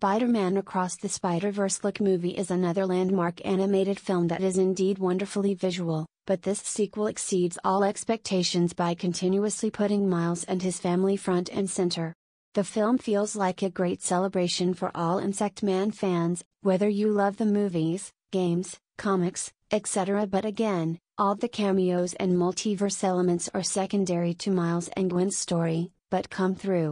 Spider Man Across the Spider Verse Look movie is another landmark animated film that is indeed wonderfully visual, but this sequel exceeds all expectations by continuously putting Miles and his family front and center. The film feels like a great celebration for all Insect Man fans, whether you love the movies, games, comics, etc. But again, all the cameos and multiverse elements are secondary to Miles and Gwen's story, but come through.